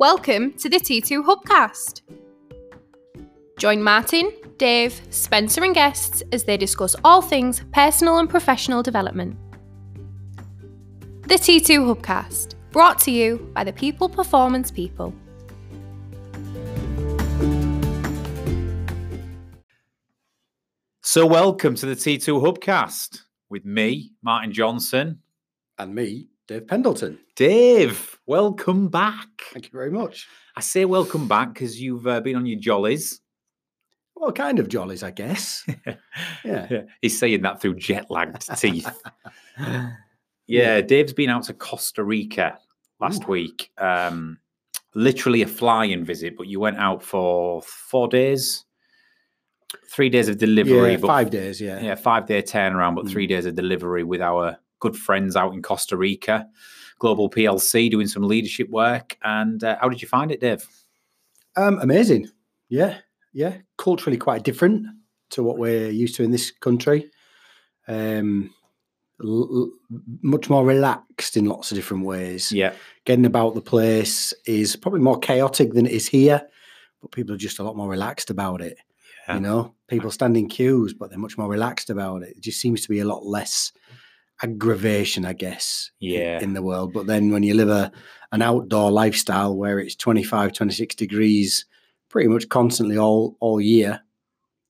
Welcome to the T2 Hubcast. Join Martin, Dave, Spencer, and guests as they discuss all things personal and professional development. The T2 Hubcast, brought to you by the People Performance People. So, welcome to the T2 Hubcast with me, Martin Johnson. And me, Dave Pendleton. Dave, welcome back. Thank you very much. I say welcome back because you've uh, been on your jollies. Well, kind of jollies, I guess. Yeah. He's saying that through jet lagged teeth. Yeah, Dave's been out to Costa Rica last Ooh. week. Um, literally a flying visit, but you went out for four days, three days of delivery. Yeah, but five days, yeah. yeah, five day turnaround, but Mm. three days of delivery with our good friends out in Costa Rica, Global PLC, doing some leadership work. And uh, how did you find it, Dave? Um, amazing. Yeah, yeah. Culturally quite different to what we're used to in this country. Um, l- much more relaxed in lots of different ways. Yeah, Getting about the place is probably more chaotic than it is here, but people are just a lot more relaxed about it. Yeah. You know, people stand in queues, but they're much more relaxed about it. It just seems to be a lot less aggravation, I guess, Yeah. in the world. But then when you live a an outdoor lifestyle where it's 25, 26 degrees pretty much constantly all all year,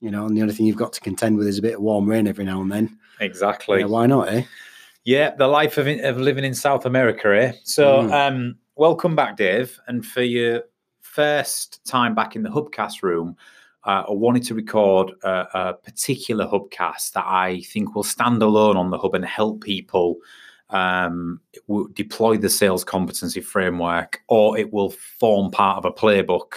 you know, and the only thing you've got to contend with is a bit of warm rain every now and then. exactly. Why not, eh? Yeah, the life of, of living in South America, eh? So, Mm. um, welcome back, Dave. And for your first time back in the Hubcast room, uh, I wanted to record a, a particular Hubcast that I think will stand alone on the Hub and help people um, deploy the sales competency framework, or it will form part of a playbook.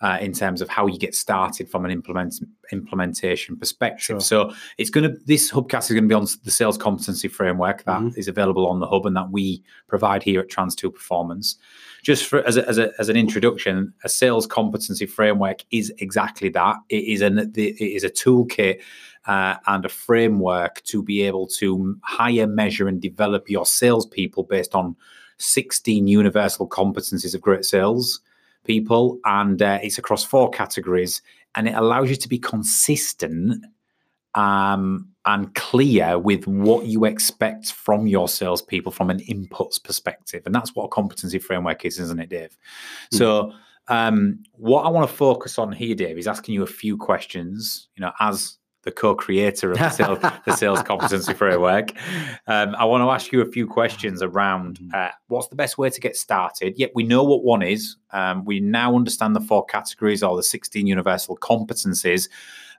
Uh, in terms of how you get started from an implement implementation perspective, Sure. so it's going to this hubcast is going to be on the sales competency framework that is Mhm. available on the hub and that we provide here at trans 2 performance just for as, a, as, a, as an introduction a sales competency framework is exactly that. It is an it is a toolkit uh, and a framework to be able to hire measure and develop your salespeople based on 16 universal competencies of great sales people. And uh, it's across four categories and it allows you to be consistent um, and clear with what you expect from your salespeople from an inputs perspective. And that's what a competency framework is, isn't it, Dave? So, um, what I want to focus on here, Dave, is asking you a few questions, you know, as the co-creator of the sales, the sales competency framework. Um, I want to ask you a few questions around uh, what's the best way to get started. Yet we know what one is. Um, we now understand the four categories or the 16 universal competencies.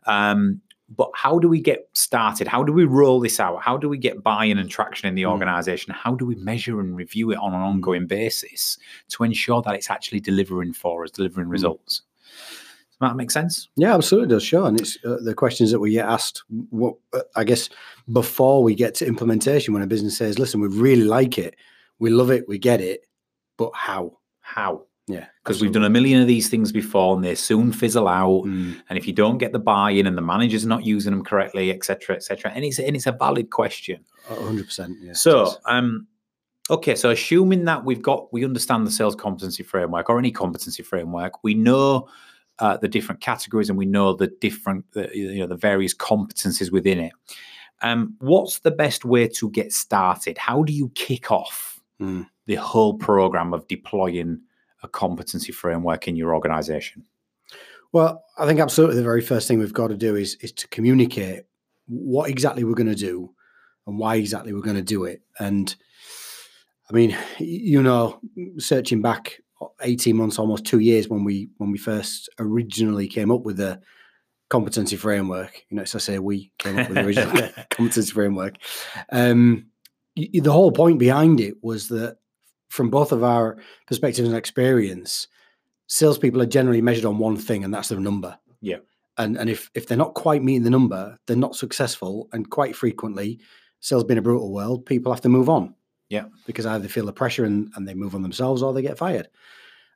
Um, but how do we get started? How do we roll this out? How do we get buy-in and traction in the Mm. organization? How do we measure and review it on an ongoing basis to ensure that it's actually delivering for us, delivering Mm. results? Does that make sense? Yeah, absolutely does. Sure, and it's uh, the questions that we get asked. What uh, I guess before we get to implementation, when a business says, "Listen, we really like it, we love it, we get it, but how?" How? Yeah, Because we've done a million of these things before and they soon fizzle out. Mm, And if you don't get the buy-in and the manager's not using them correctly, et cetera, et cetera, and it's and it's a valid question. hundred percent. Yeah. So, um, okay, so assuming that we've got, we understand the sales competency framework or any competency framework, we know uh, the different categories and we know the different, the, you know, the various competencies within it. Um, what's the best way to get started? How do you kick off Mm. the whole program of deploying a competency framework in your organization? Well, I think absolutely the very first thing we've got to do is is to communicate what exactly we're going to do and why exactly we're going to do it. And I mean, you know, searching back eighteen months, almost two years when we when we first originally came up with the competency framework. You know, as I say, we came up with the original competency framework. Um, the whole point behind it was that from both of our perspectives and experience, salespeople are generally measured on one thing, and that's their number. Yeah. And and if if they're not quite meeting the number, they're not successful. And quite frequently, sales being a brutal world, people have to move on. Yeah. Because either they feel the pressure and, and they move on themselves or they get fired.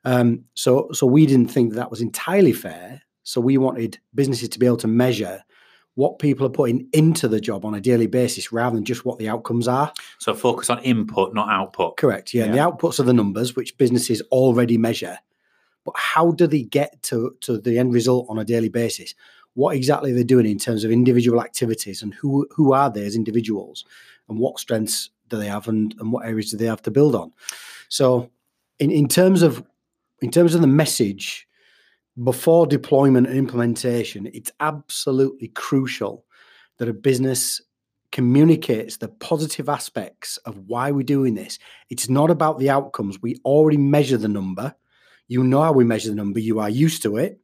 Um, so so we didn't think that, that was entirely fair. So we wanted businesses to be able to measure what people are putting into the job on a daily basis rather than just what the outcomes are. So focus on input, not output. Correct. Yeah. And the outputs are the numbers, which businesses already measure. but how do they get to to the end result on a daily basis? What exactly they're doing in terms of individual activities, and who who are they as individuals, and what strengths do they have, and, and what areas do they have to build on? So, in in terms of in terms of the message before deployment and implementation, it's absolutely crucial that a business communicates the positive aspects of why we're doing this. It's not about the outcomes. We already measure the number. You know how we measure the number, you are used to it.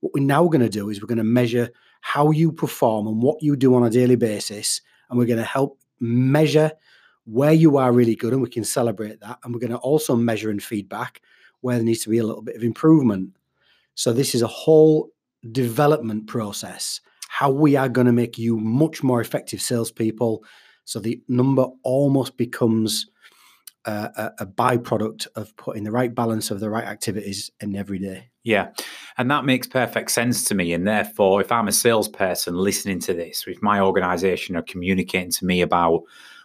What we're now going to do is we're going to measure how you perform and what you do on a daily basis. And we're going to help measure where you are really good and we can celebrate that. And we're going to also measure and feedback where there needs to be a little bit of improvement. So, this is a whole development process how we are going to make you much more effective salespeople. So the number almost becomes a, a, byproduct of putting the right balance of the right activities in every day. Yeah. And that makes perfect sense to me. And therefore, if I'm a salesperson listening to this, if my organization are communicating to me about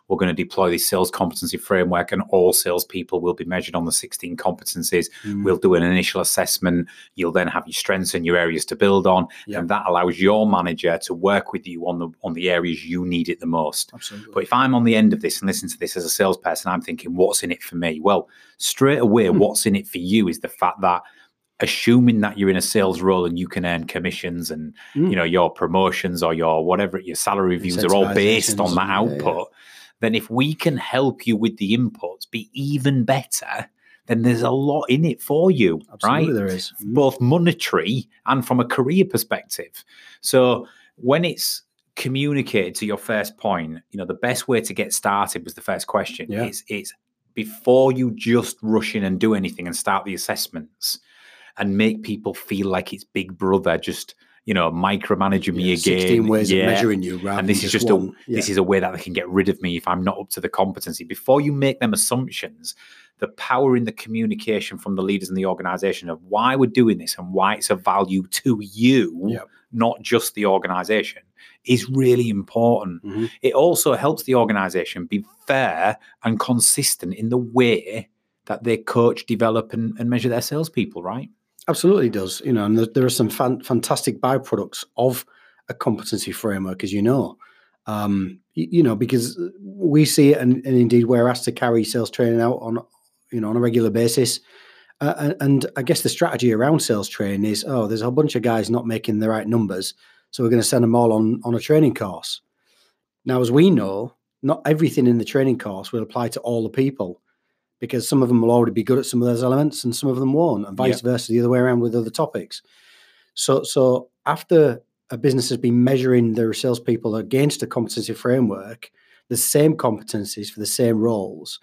we're going to deploy this sales competency framework, and all salespeople will be measured on the 16 competencies. Mm. We'll do an initial assessment. You'll then have your strengths and your areas to build on, yep. and that allows your manager to work with you on the on the areas you need it the most. Absolutely. But if I'm on the end of this and listen to this as a salesperson, I'm thinking, what's in it for me? Well, straight away, mm. what's in it for you is the fact that assuming that you're in a sales role and you can earn commissions and mm. you know your promotions or your whatever your salary reviews are all based on that output yeah, yeah then if we can help you with the inputs be even better, then there's a lot in it for you, Absolutely right? There is mm-hmm. both monetary and from a career perspective. So when it's communicated to your first point, you know, the best way to get started was the first question. Yeah. It's it's before you just rush in and do anything and start the assessments and make people feel like it's big brother just you know, micromanaging yeah, me again. 16 ways yeah. of measuring you. and this is just one. a this is a way that they can get rid of me if I'm not up to the competency. Before you make them assumptions, the power in the communication from the leaders in the organization of why we're doing this and why it's a value to you, yep. not just the organization, is really important. Mm-hmm. It also helps the organization be fair and consistent in the way that they coach, develop, and, and measure their salespeople, right? Absolutely does. You know, and there, there are some fan, fantastic byproducts of a competency framework, as you know. Um, you, you, know, because we see it, and, and, indeed we're asked to carry sales training out on, you know, on a regular basis. Uh, and, and I guess the strategy around sales training is, oh, there's a bunch of guys not making the right numbers, so we're going to send them all on on a training course. Now, as we know, not everything in the training course will apply to all the people because some of them will already be good at some of those elements and some of them won't, and vice yeah. versa, the other way around with other topics. So, so after a business has been measuring their salespeople against a competency framework, the same competencies for the same roles,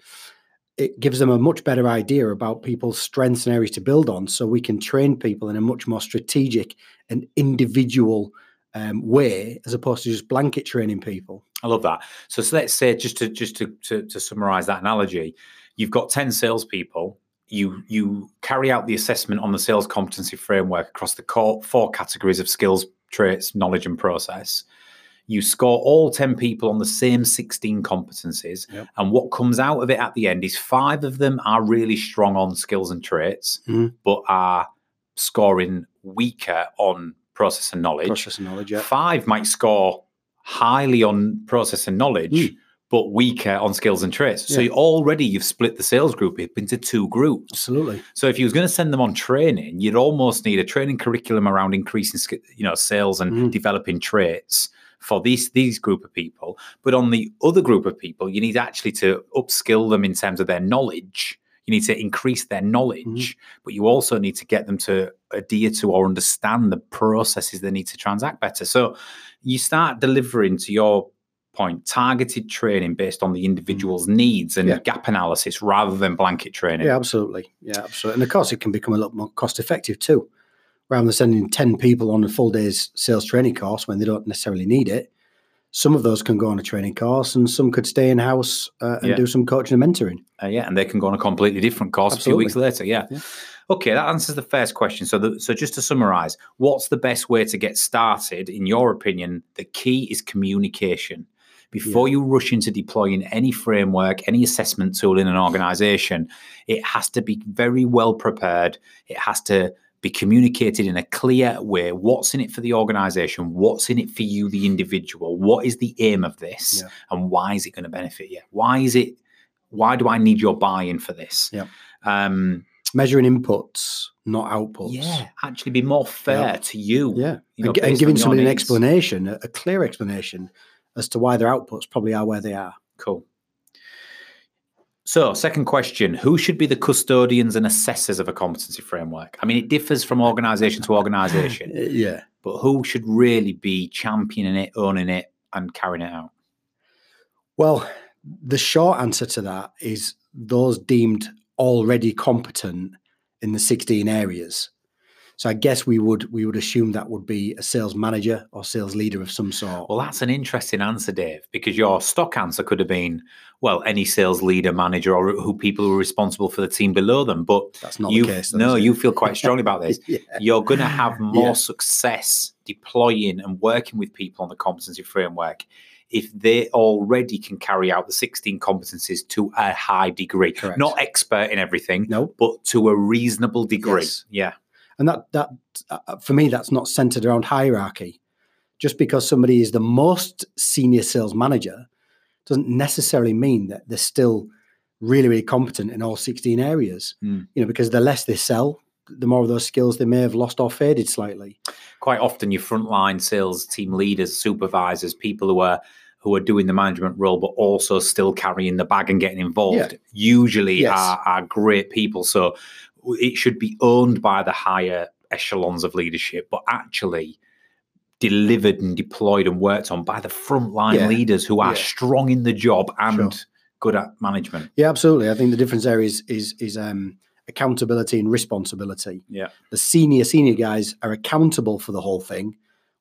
it gives them a much better idea about people's strengths and areas to build on. So we can train people in a much more strategic and individual um, way, as opposed to just blanket training people. I love that. So, so let's say just to just to, to, to summarize that analogy, you've got 10 salespeople you you carry out the assessment on the sales competency framework across the core, four categories of skills traits knowledge and process you score all 10 people on the same 16 competencies yep. and what comes out of it at the end is five of them are really strong on skills and traits mm. but are scoring weaker on process and knowledge process and knowledge yeah. five might score highly on process and knowledge mm but weaker on skills and traits. Yeah. So you already you've split the sales group up into two groups. Absolutely. So if you was going to send them on training, you'd almost need a training curriculum around increasing, you know, sales and mm. developing traits for these these group of people. But on the other group of people, you need actually to upskill them in terms of their knowledge. You need to increase their knowledge, mm. but you also need to get them to adhere to or understand the processes they need to transact better. So you start delivering to your point targeted training based on the mm. individual's needs and yeah. gap analysis rather than blanket training. Yeah, absolutely. Yeah, absolutely. And of course, it can become a lot more cost effective too. Rather than sending 10 people on a full day's sales training course when they don't necessarily need it, some of those can go on a training course and some could stay in house uh, and yeah. do some coaching and mentoring. Uh, yeah, and they can go on a completely different course absolutely. a few weeks later. Yeah. yeah. Okay, that answers the first question. So, the, so just to summarize, what's the best way to get started? In your opinion, the key is communication before you rush into deploying any framework, any assessment tool in an organization, it has to be very well prepared. It has to be communicated in a clear way. What's in it for the organization? What's in it for you, the individual? What is the aim of this? Yeah. And why is it going to benefit you? Why is it? Why do I need your buy-in for this? Yeah. Um, Measuring inputs, not outputs. yeah, actually be more fair to you. Yeah. you know, and, and giving somebody an explanation, a, a clear explanation as to why their outputs probably are where they are. Cool. So, second question Who should be the custodians and assessors of a competency framework? I mean, it differs from organization to organization, yeah. but who should really be championing it, owning it, and carrying it out? Well, the short answer to that is those deemed already competent in the 16 areas. So I guess we would we would assume that would be a sales manager or sales leader of some sort. Well, that's an interesting answer, Dave, because your stock answer could have been, well, any sales leader, manager, or who people who are responsible for the team below them. But That's not you, the case. though, no, you feel quite strongly about this. yeah. you're going to have more Yeah. success deploying and working with people on the competency framework if they already can carry out the 16 competencies to a high degree Correct. not expert in everything No. but to a reasonable degree Yes. yeah And that that uh, for me that's not centered around hierarchy. Just because somebody is the most senior sales manager doesn't necessarily mean that they're still really really competent in all 16 areas. Mm. You know, because the less they sell, the more of those skills they may have lost or faded slightly. quite often your frontline sales team leaders supervisors people who are who are doing the management role but also still carrying the bag and getting involved usually Yes. are, are great people so it should be owned by the higher echelons of leadership but actually delivered and deployed and worked on by the frontline Yeah. leaders who are Yeah. strong in the job and Sure. good at management Yeah, absolutely. I think the difference there is is is um, accountability and responsibility. Yeah. The senior senior guys are accountable for the whole thing,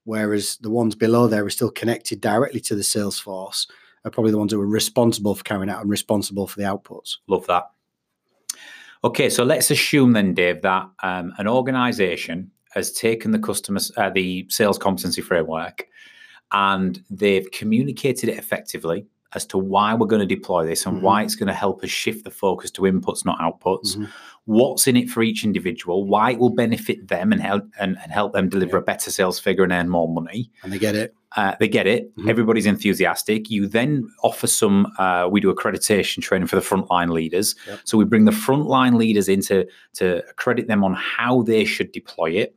whereas the ones below there are still connected directly to the sales force. Are probably the ones who are responsible for carrying out and responsible for the outputs. Love that. Okay, so let's assume then, Dave, that um, an organization has taken the customer, uh, the sales competency framework, and they've communicated it effectively as to why we're going to deploy this and Mhm. why it's going to help us shift the focus to inputs, not outputs. Mhm. What's in it for each individual? Why it will benefit them and help and, and help them deliver a better sales figure and earn more money. And they get it. Uh, they get it. Mhm. Everybody's enthusiastic. You then offer some. Uh, we do accreditation training for the frontline leaders. Yep. So we bring the frontline leaders in to, to accredit them on how they should deploy it.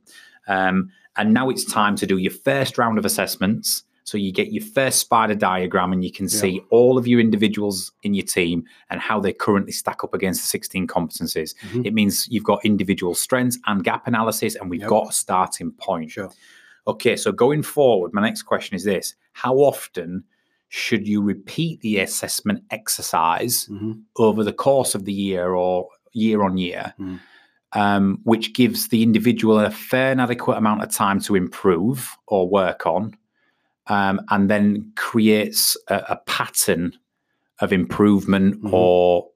Um, and now it's time to do your first round of assessments. So you get your first spider diagram, and you can see all of your individuals in your team and how they currently stack up against the 16 competencies. Mhm. It means you've got individual strengths and gap analysis, and we've Yep. got a starting point. Sure. Okay, so going forward, my next question is this How often should you repeat the assessment exercise Mhm. over the course of the year or year on year, Mm. um, which gives the individual a fair and adequate amount of time to improve or work on, um, and then creates a, a pattern of improvement Mhm. or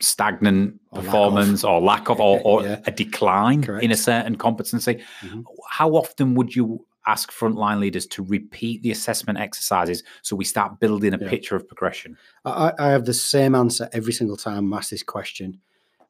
stagnant Or lack performance or lack of or, or Yeah. a decline in a certain competency Mhm. how often would you ask frontline leaders to repeat the assessment exercises so we start building a Yeah. picture of progression? I, I have the same answer every single time I'm asked this question,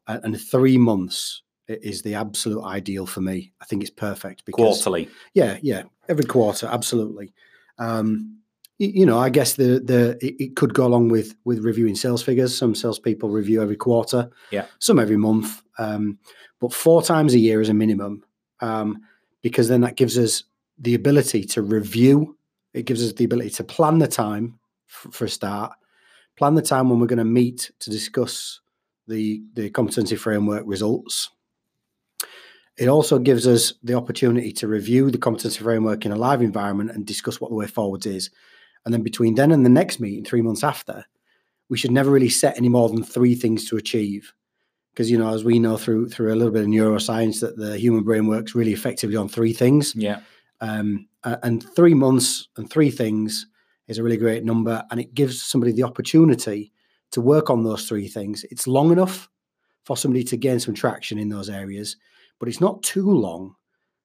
and, and three months is the absolute ideal for me. I think it's perfect because Quarterly. Yeah, yeah, every quarter, absolutely. Um, you know, I guess the the it, could go along with with reviewing sales figures. Some salespeople review every quarter, Yeah. some every month, um, but four times a year is a minimum um, because then that gives us the ability to review. It gives us the ability to plan the time f- for a start, plan the time when we're going to meet to discuss the the competency framework results. It also gives us the opportunity to review the competency framework in a live environment and discuss what the way forwards is. And then between then and the next meeting, three months after, we should never really set any more than three things to achieve. Because you know, as we know through through a little bit of neuroscience, that the human brain works really effectively on three things. Yeah. Um, and three months and three things is a really great number, and it gives somebody the opportunity to work on those three things. It's long enough for somebody to gain some traction in those areas, but it's not too long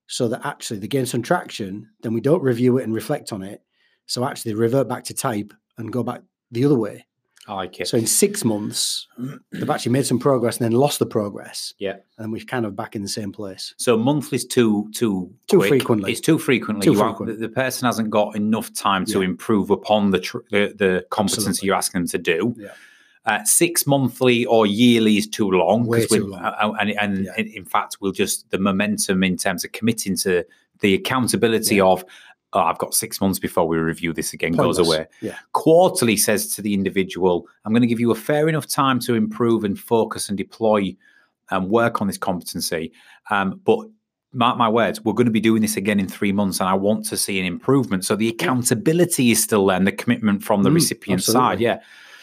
so that actually they gain some traction, then we don't review it and reflect on it. So actually they revert back to type and go back the other way. I like it. So in six months, they've actually made some progress and then lost the progress. Yeah. And we're kind of back in the same place. So monthly's too too Too quick. frequently. It's too frequently. Too are- frequent. the, the person hasn't got enough time to Yeah. improve upon the tr- the, the competency Absolutely. you're asking them to do. Yeah. Uh, six monthly or yearly is too long. Way too long. and and Yeah. in, fact, we'll just the momentum in terms of committing to the accountability Yeah. of. Oh, I've got six months before we review this again. Goes away Yeah. quarterly says to the individual, I'm going to give you a fair enough time to improve and focus and deploy and work on this competency. Um, but mark my words, we're going to be doing this again in three months and I want to see an improvement. So the accountability is still there and the commitment from the Mm, recipient side. Yeah.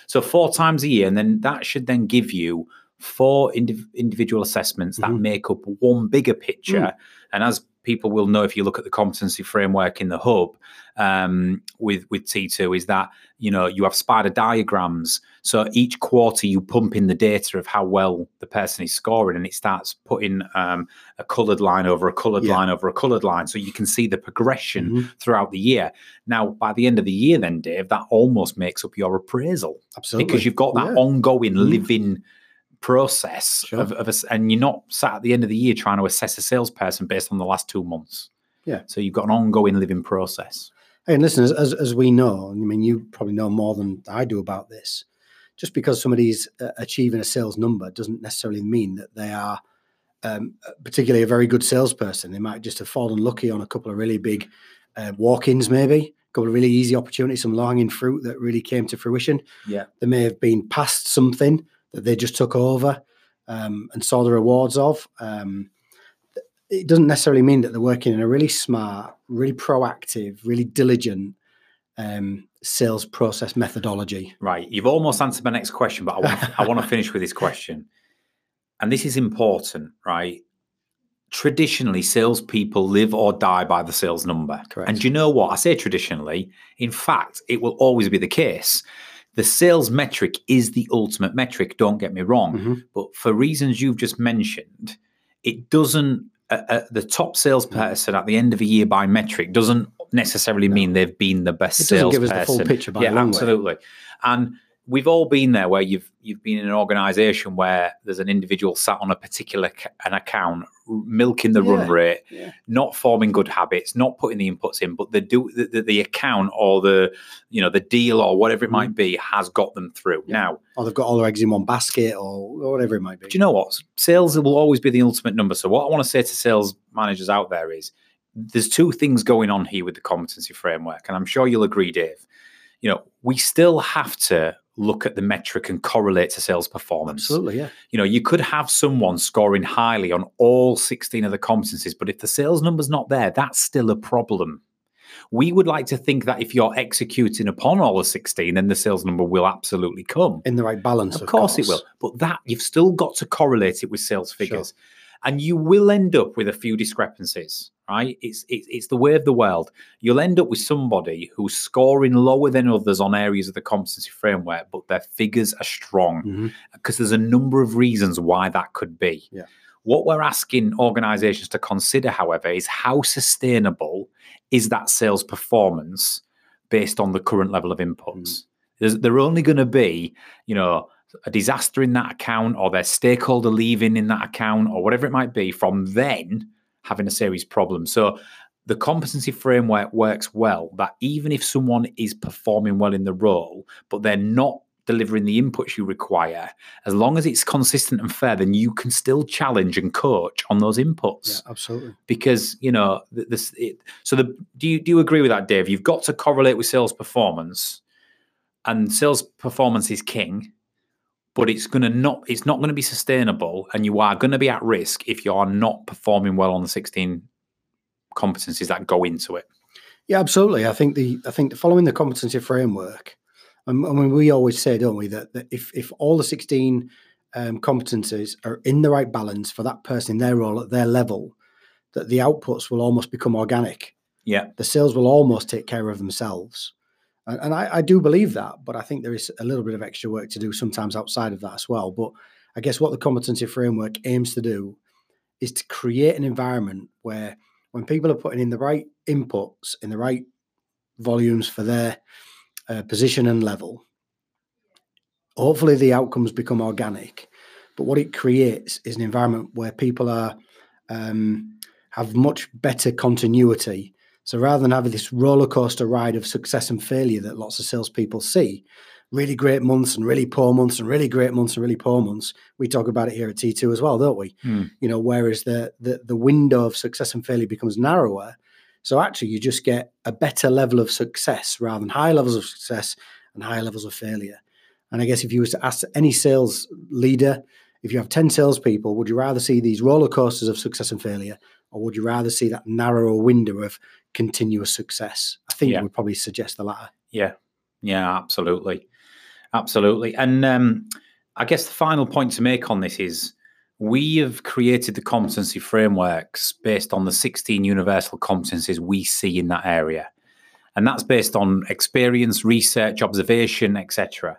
So four times a year. And then that should then give you four indiv- individual assessments that Mhm. make up one bigger picture. Mm. And as people will know if you look at the competency framework in the hub um, with with T2 is that you know you have spider diagrams. So each quarter you pump in the data of how well the person is scoring, and it starts putting um, a coloured line over a coloured Yeah. line over a coloured line, so you can see the progression Mhm. throughout the year. Now, by the end of the year, then Dave, that almost makes up your appraisal Absolutely. because you've got that Yeah. ongoing Mm. living process Sure. of, of a, and you're not sat at the end of the year trying to assess a salesperson based on the last two months. Yeah. So you've got an ongoing living process. Hey, and listen, as, as, as we know, I mean, you probably know more than I do about this. Just because somebody's uh, achieving a sales number doesn't necessarily mean that they are um, particularly a very good salesperson. They might just have fallen lucky on a couple of really big uh, walk-ins, maybe a couple of really easy opportunities, some low-hanging fruit that really came to fruition. Yeah. They may have been past something that they just took over um, and saw the rewards of. Um, it doesn't necessarily mean that they're working in a really smart, really proactive, really diligent um, sales process methodology. Right. You've almost answered my next question, but I want to, I want to finish with this question. And this is important, right? Traditionally, salespeople live or die by the sales number. Correct. And you know what? I say traditionally. In fact, it will always be the case. The sales metric is the ultimate metric. Don't get me wrong. Mhm. But for reasons you've just mentioned, it doesn't. Uh, uh, the top salesperson at the end of a year by metric doesn't necessarily mean they've been the best It doesn't give us the full picture by yeah, a long way. absolutely. And we've all been there where you've you've been in an organization where there's an individual sat on a particular ca- an account milking the run rate yeah. not forming good habits not putting the inputs in but the do the, the, account or the you know the deal or whatever it might mm. be has got them through. Yeah. now Or they've got all their eggs in one basket or, or whatever it might be. do you know what sales will always be the ultimate number so what i want to say to sales managers out there is there's two things going on here with the competency framework and i'm sure you'll agree dave you know we still have to look at the metric and correlate to sales performance Absolutely, yeah. you know you could have someone scoring highly on all 16 of the competencies but if the sales number's not there that's still a problem we would like to think that if you're executing upon all the 16 then the sales number will absolutely come In the right balance. of, course, it will. But that you've still got to correlate it with sales Sure. And you will end up with a few discrepancies. Right? It's, it's it's the way of the world. You'll end up with somebody who's scoring lower than others on areas of the competency framework, but their figures are strong mm-hmm. because there's a number of reasons why that could be. Yeah. What we're asking organizations to consider, however, is how sustainable is that sales performance based on the current level of inputs? Mm-hmm. There's, they're only going to be, you know, a disaster in that account or their stakeholder leaving in that account or whatever it might be from then having a serious problem. So the competency framework works well that even if someone is performing well in the role, but they're not delivering the inputs you require, as long as it's consistent and fair, then you can still challenge and coach on those inputs Yeah, absolutely. because you know this. It, so the do you do you agree with that, Dave? You've got to correlate with sales performance, and sales performance is king. But it's gonna not. It's not going to be sustainable, and you are going to be at risk if you are not performing well on the sixteen competencies that go into it. Yeah, absolutely. I think the I think following the competency framework, um, I mean, we always say, don't we, that, that if if all the sixteen um, competencies are in the right balance for that person in their role at their level, that the outputs will almost become organic. Yeah, The sales will almost take care of themselves, and, I, I do believe that. But I think there is a little bit of extra work to do sometimes outside of that as well. But I guess what the competency framework aims to do is to create an environment where when people are putting in the right inputs in the right volumes for their uh, position and level, hopefully the outcomes become organic. But what it creates is an environment where people are um, have much better continuity. So rather than having this roller coaster ride of success and failure that lots of salespeople see, really great months and really poor months and really great months and really poor months. We talk about it here at T2 as well, don't we? Hmm. You know, whereas the, the the window of success and failure becomes narrower. So actually you just get a better level of success rather than high levels of success and high levels of failure. And I guess if you was to ask any sales leader, if you have 10 salespeople, would you rather see these roller coasters of success and failure, or would you rather see that narrower window of continuous success? I think Yeah. I would probably suggest the latter. Yeah, yeah, absolutely, absolutely. And um, I guess the final point to make on this is we have created the competency frameworks based on the 16 universal competencies we see in that area, and that's based on experience, research, observation, etc.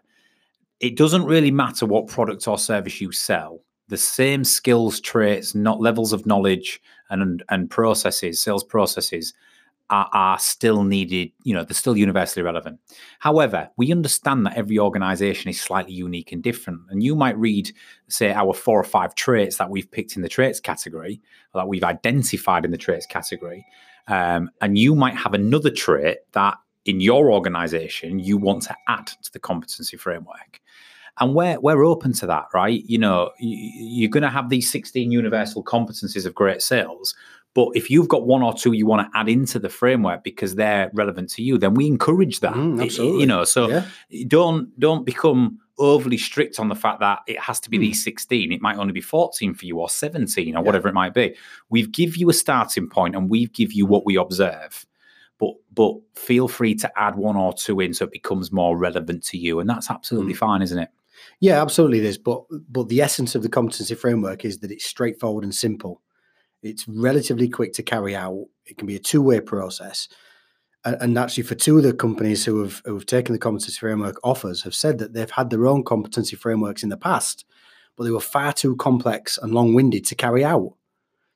It doesn't really matter what product or service you sell. The same skills, traits, not levels of knowledge, and and processes, sales processes are, are still needed, you know, they're still universally relevant. However, we understand that every organization is slightly unique and different. And you might read, say, our four or five traits that we've picked in the traits category, or that we've identified in the traits category. Um, and you might have another trait that in your organization you want to add to the competency framework. And we're, we're open to that, right? You know, you're going to have these 16 universal competencies of great sales, but if you've got one or two you want to add into the framework because they're relevant to you, then we encourage that. Mm, absolutely. You know, so yeah. don't don't become overly strict on the fact that it has to be Hmm. these 16 it might only be 14 for you or 17 or Yeah. whatever it might be we've give you a starting point and we've give you what we observe but but feel free to add one or two in so it becomes more relevant to you and that's absolutely Hmm. fine isn't it Yeah, absolutely it is. But but the essence of the competency framework is that it's straightforward and simple. It's relatively quick to carry out. It can be a two-way process. And, and actually, for two of the companies who have who have taken the competency framework offers, have said that they've had their own competency frameworks in the past, but they were far too complex and long-winded to carry out.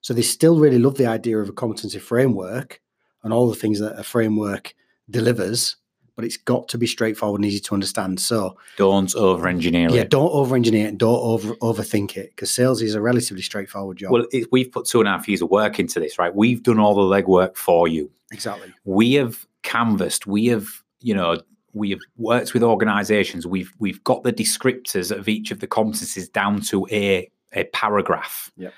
So they still really love the idea of a competency framework and all the things that a framework delivers, but it's got to be straightforward and easy to understand. So don't over engineer yeah, it don't over engineer it and don't over overthink it because sales is a relatively straightforward job. well it, we've put two and a half years of work into this right we've done all the legwork for you exactly. we have canvassed we have you know we have worked with organizations we've we've got the descriptors of each of the competencies down to a a paragraph Yep.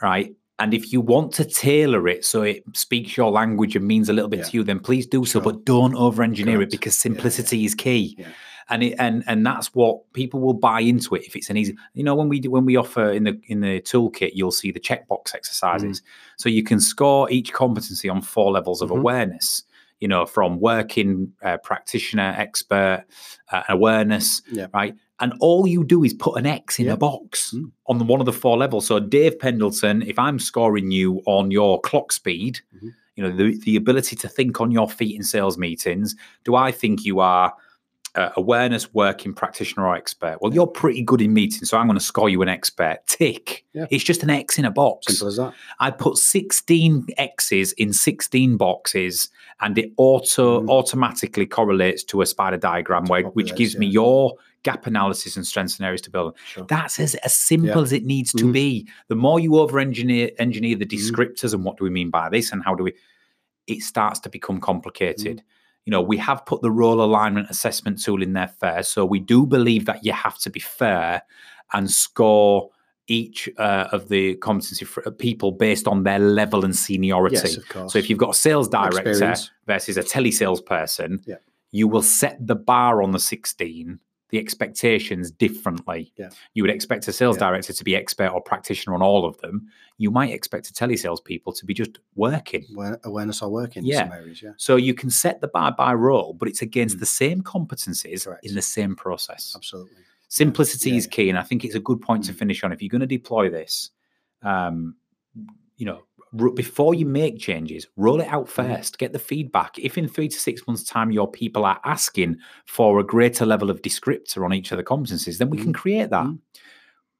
right and if you want to tailor it so it speaks your language and means a little bit Yeah. to you then please do so Sure. but don't over engineer it because Yeah, yeah. simplicity is key Yeah. and it and and that's what people will buy into it if it's an easy you know when we do when we offer in the in the toolkit you'll see the checkbox exercises so you can score each competency on four levels of Mhm. awareness you know from working uh, practitioner expert uh, awareness Yeah. right and all you do is put an x in Yeah. a box Mm. on one of the four levels so dave pendleton if i'm scoring you on your clock speed Mhm. you know the, the ability to think on your feet in sales meetings do i think you are uh, awareness working practitioner or expert. Well, you're pretty good in meetings, so I'm going to score you an expert. Tick. Yeah. It's just an X in a box. Simple as that. I put 16 X's in 16 boxes, and it auto Mm. automatically correlates to a spider diagram, where, which gives me your gap analysis and strengths and areas to build. Sure. That's as, as simple Yeah. as it needs to Mhm. be. The more you over engineer engineer the Mhm. descriptors and what do we mean by this and how do we, it starts to become complicated. Mm-hmm. You know, we have put the role alignment assessment tool in there first, so we do believe that you have to be fair and score each uh, of the competency fr- people based on their level and seniority. Yes, of course. So if you've got a sales director Experience. versus a telesales person, Yeah. you will set the bar on the 16, the expectations differently. Yeah. You would expect a sales Yeah. director to be expert or practitioner on all of them. You might expect a telesales people to be just working. Awareness or working Yeah. in some areas. Yeah, So you can set the bar by role, but it's against the same competencies Mm. Correct. in the same process. absolutely. Simplicity Yeah, is key, and I think it's a good point to Mm. finish on. If you're going to deploy this, um, you know, before you make changes, roll it out Mm. first. Get the feedback. If in three to six months' time your people are asking for a greater level of descriptor on each of the competencies, then we can create that. Mm.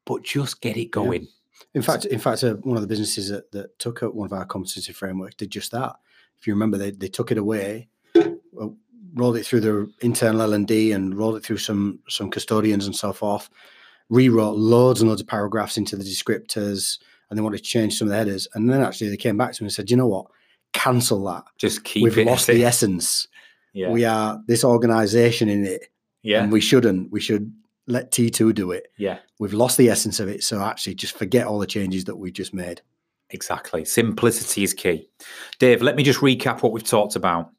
But just get it Yeah. going. In fact, in fact, uh, one of the businesses that, that took up one of our competency frameworks did just that. If you remember, they, they took it away. Rolled it through the internal L and D, and rolled it through some some custodians and so forth. Rewrote loads and loads of paragraphs into the descriptors, and they wanted to change some of the headers. And then actually they came back to me and said, "You know what? Cancel that. Just keep We've it. lost the essence. yeah. We are this organization in it, yeah. and we shouldn't. We should let T2 do it. yeah. We've lost the essence of it. So actually, just forget all the changes that we've just made. Exactly. Simplicity is key. Dave, let me just recap what we've talked about.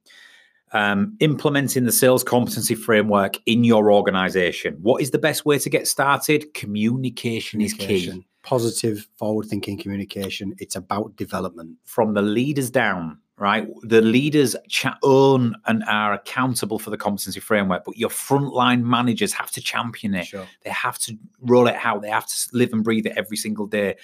Um, implementing the sales competency framework in your organization. What is the best way to get started? Communication, is key. Positive, forward-thinking communication. It's about development. From the leaders down, right? The leaders cha- own and are accountable for the competency framework, but your frontline managers have to champion it. Sure. They have to roll it out. They have to live and breathe it every single day.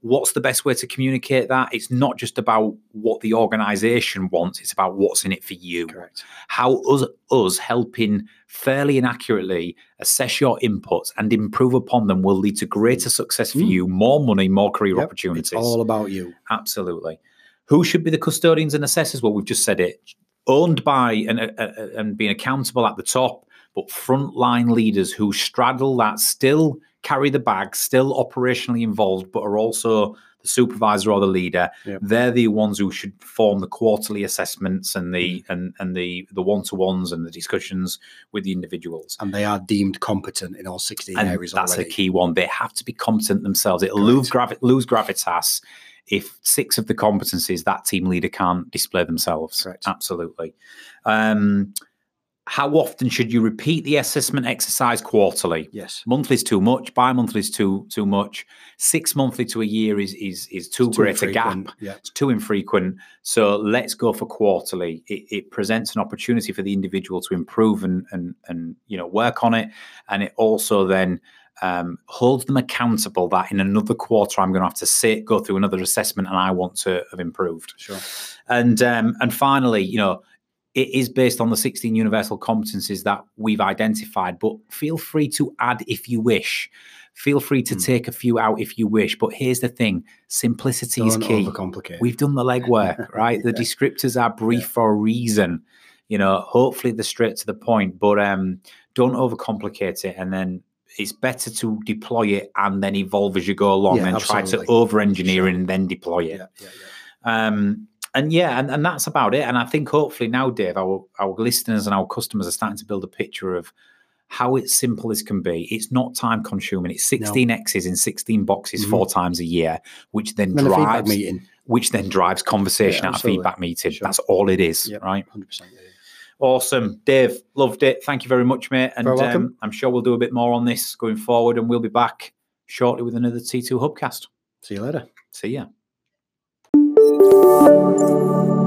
What's the best way to communicate that? It's not just about what the organization wants, it's about what's in it for you. Correct. How us, us helping fairly and accurately assess your inputs and improve upon them will lead to greater success for Mm. you, more money, more career Yep, opportunities. It's all about you. Absolutely. Who should be the custodians and assessors? Well, we've just said it. Owned by and, uh, uh, and being accountable at the top, but frontline leaders who straddle that, still carry the bag, still operationally involved, but are also the supervisor or the leader. They're the ones who should form the quarterly assessments and the and and the the one to ones and the discussions with the individuals. And they are deemed competent in all 16 And areas that's already. a key one. They have to be competent themselves. It'll lose, gravi- lose gravitas if six of the competencies that team leader can't display themselves. Correct. Absolutely. Um, how often should you repeat the assessment exercise quarterly? Yes. Monthly is too much. Bi-monthly is too too much. Six monthly to a year is is is too It's too great a gap. Yeah. It's too infrequent. So let's go for quarterly. It, it presents an opportunity for the individual to improve and and and you know work on it, and it also then um, holds them accountable that in another quarter I'm going to have to sit, go through another assessment, and I want to have improved. Sure. And um, and finally, you know, it is based on the 16 universal competencies that we've identified, but feel free to add if you wish. Feel free to Mm. take a few out if you wish. But here's the thing simplicity is Don't key. overcomplicate. We've done the legwork, right? The Yeah. descriptors are brief for a reason. You know, hopefully they're straight to the point, but um, don't overcomplicate it. And then it's better to deploy it and then evolve as you go along Yeah, than try to over engineer and then deploy it. yeah, yeah, yeah. Um, and yeah, and, and that's about it. And I think hopefully now, Dave, our our listeners and our customers are starting to build a picture of how it's simple as can be. It's not time consuming. It's 16 X's in 16 boxes Mhm. four times a year, which then And drives meeting. which then drives conversation Yeah, at a feedback meeting. Sure. That's all it is, Yep. right? 100%. Yeah, yeah. Awesome. Dave, loved it. Thank you very much, mate. And um, I'm sure we'll do a bit more on this going forward, and we'll be back shortly with another T2 Hubcast. See you later. See ya. Thank you.